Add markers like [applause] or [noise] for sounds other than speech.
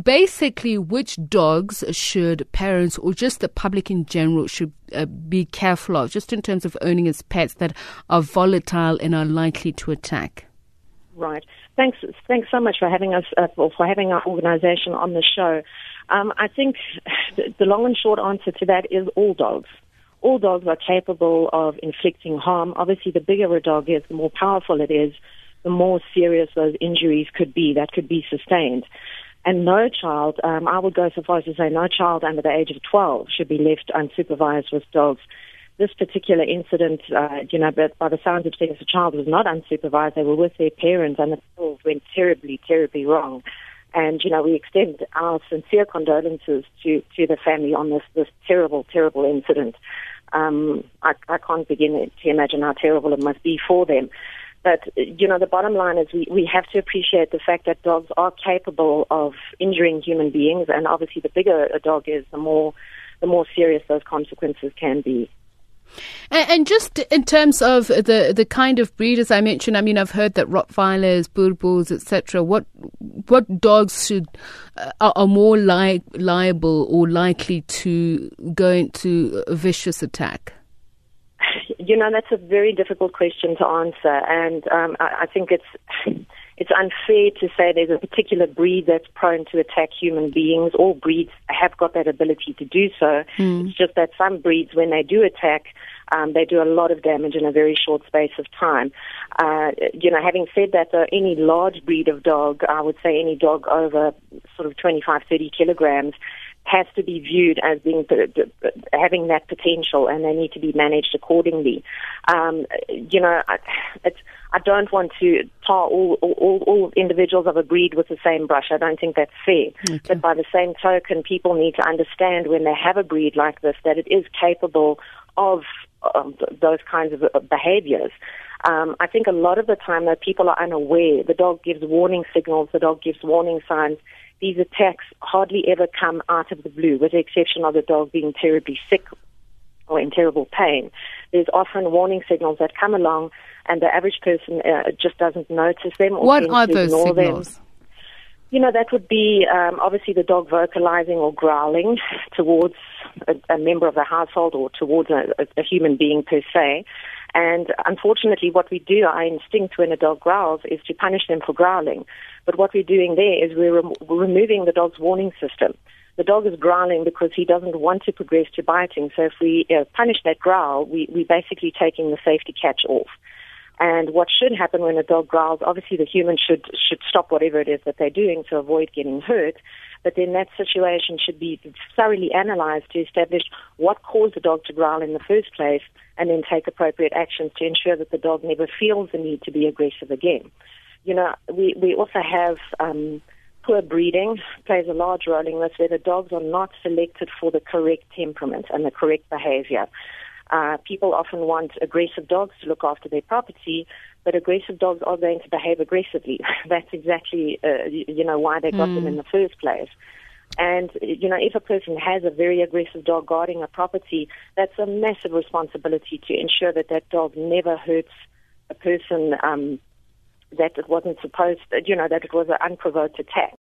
basically which dogs should parents or just the public in general should uh, be careful of, just in terms of owning as pets that are volatile and are likely to attack. Right. Thanks. Thanks so much for having us, uh, for having our organisation on the show. Um, I think [laughs] the long and short answer to that is all dogs. All dogs are capable of inflicting harm. Obviously, the bigger a dog is, the more powerful it is, the more serious those injuries could be that could be sustained. And no child, um, I would go so far as to say no child under the age of 12 should be left unsupervised with dogs. This particular incident, uh, you know, but by the sounds of things, the child was not unsupervised. They were with their parents, and it went terribly, terribly wrong. And you know, we extend our sincere condolences to to the family on this this terrible, terrible incident. Um, I, I can't begin to imagine how terrible it must be for them. But, you know, the bottom line is we, we have to appreciate the fact that dogs are capable of injuring human beings, and obviously the bigger a dog is, the more, the more serious those consequences can be. And, just in terms of the the kind of breeders I mentioned, I mean, I've heard that Rottweilers, Boerboels, etc. What what dogs should uh, are more li- liable or likely to go into a vicious attack? You know, that's a very difficult question to answer, and um, I, I think it's it's unfair to say there's a particular breed that's prone to attack human beings. All breeds have got that ability to do so. Mm. It's just that some breeds, when they do attack, um, they do a lot of damage in a very short space of time. Uh, you know, having said that, though, any large breed of dog, I would say any dog over sort of 25, 30 kilograms, has to be viewed as being having that potential, and they need to be managed accordingly. Um, you know, it's, I don't want to tar all, all, all individuals of a breed with the same brush. I don't think that's fair. Okay. But by the same token, people need to understand when they have a breed like this that it is capable of um, those kinds of behaviors. Um, I think a lot of the time that people are unaware. The dog gives warning signals. The dog gives warning signs these attacks hardly ever come out of the blue, with the exception of the dog being terribly sick or in terrible pain. There's often warning signals that come along, and the average person uh, just doesn't notice them. Or what are those signals? Them. You know, that would be um, obviously the dog vocalizing or growling towards a, a member of the household or towards a, a, human being per se. And unfortunately, what we do, our instinct when a dog growls, is to punish them for growling. But what we're doing there is we're, rem- we're removing the dog's warning system. The dog is growling because he doesn't want to progress to biting. So if we uh, punish that growl, we, we're basically taking the safety catch off. And what should happen when a dog growls, obviously the human should should stop whatever it is that they're doing to avoid getting hurt. But then that situation should be thoroughly analyzed to establish what caused the dog to growl in the first place, and then take appropriate actions to ensure that the dog never feels the need to be aggressive again. You know, we we also have. Um, poor breeding plays a large role in this, where the dogs are not selected for the correct temperament and the correct behavior. Uh, people often want aggressive dogs to look after their property, but aggressive dogs are going to behave aggressively. [laughs] That's exactly, uh, you, you, know, why they got mm. them in the first place. And, you know, if a person has a very aggressive dog guarding a property, that's a massive responsibility to ensure that that dog never hurts a person um, that it wasn't supposed, you know, that it was an unprovoked attack.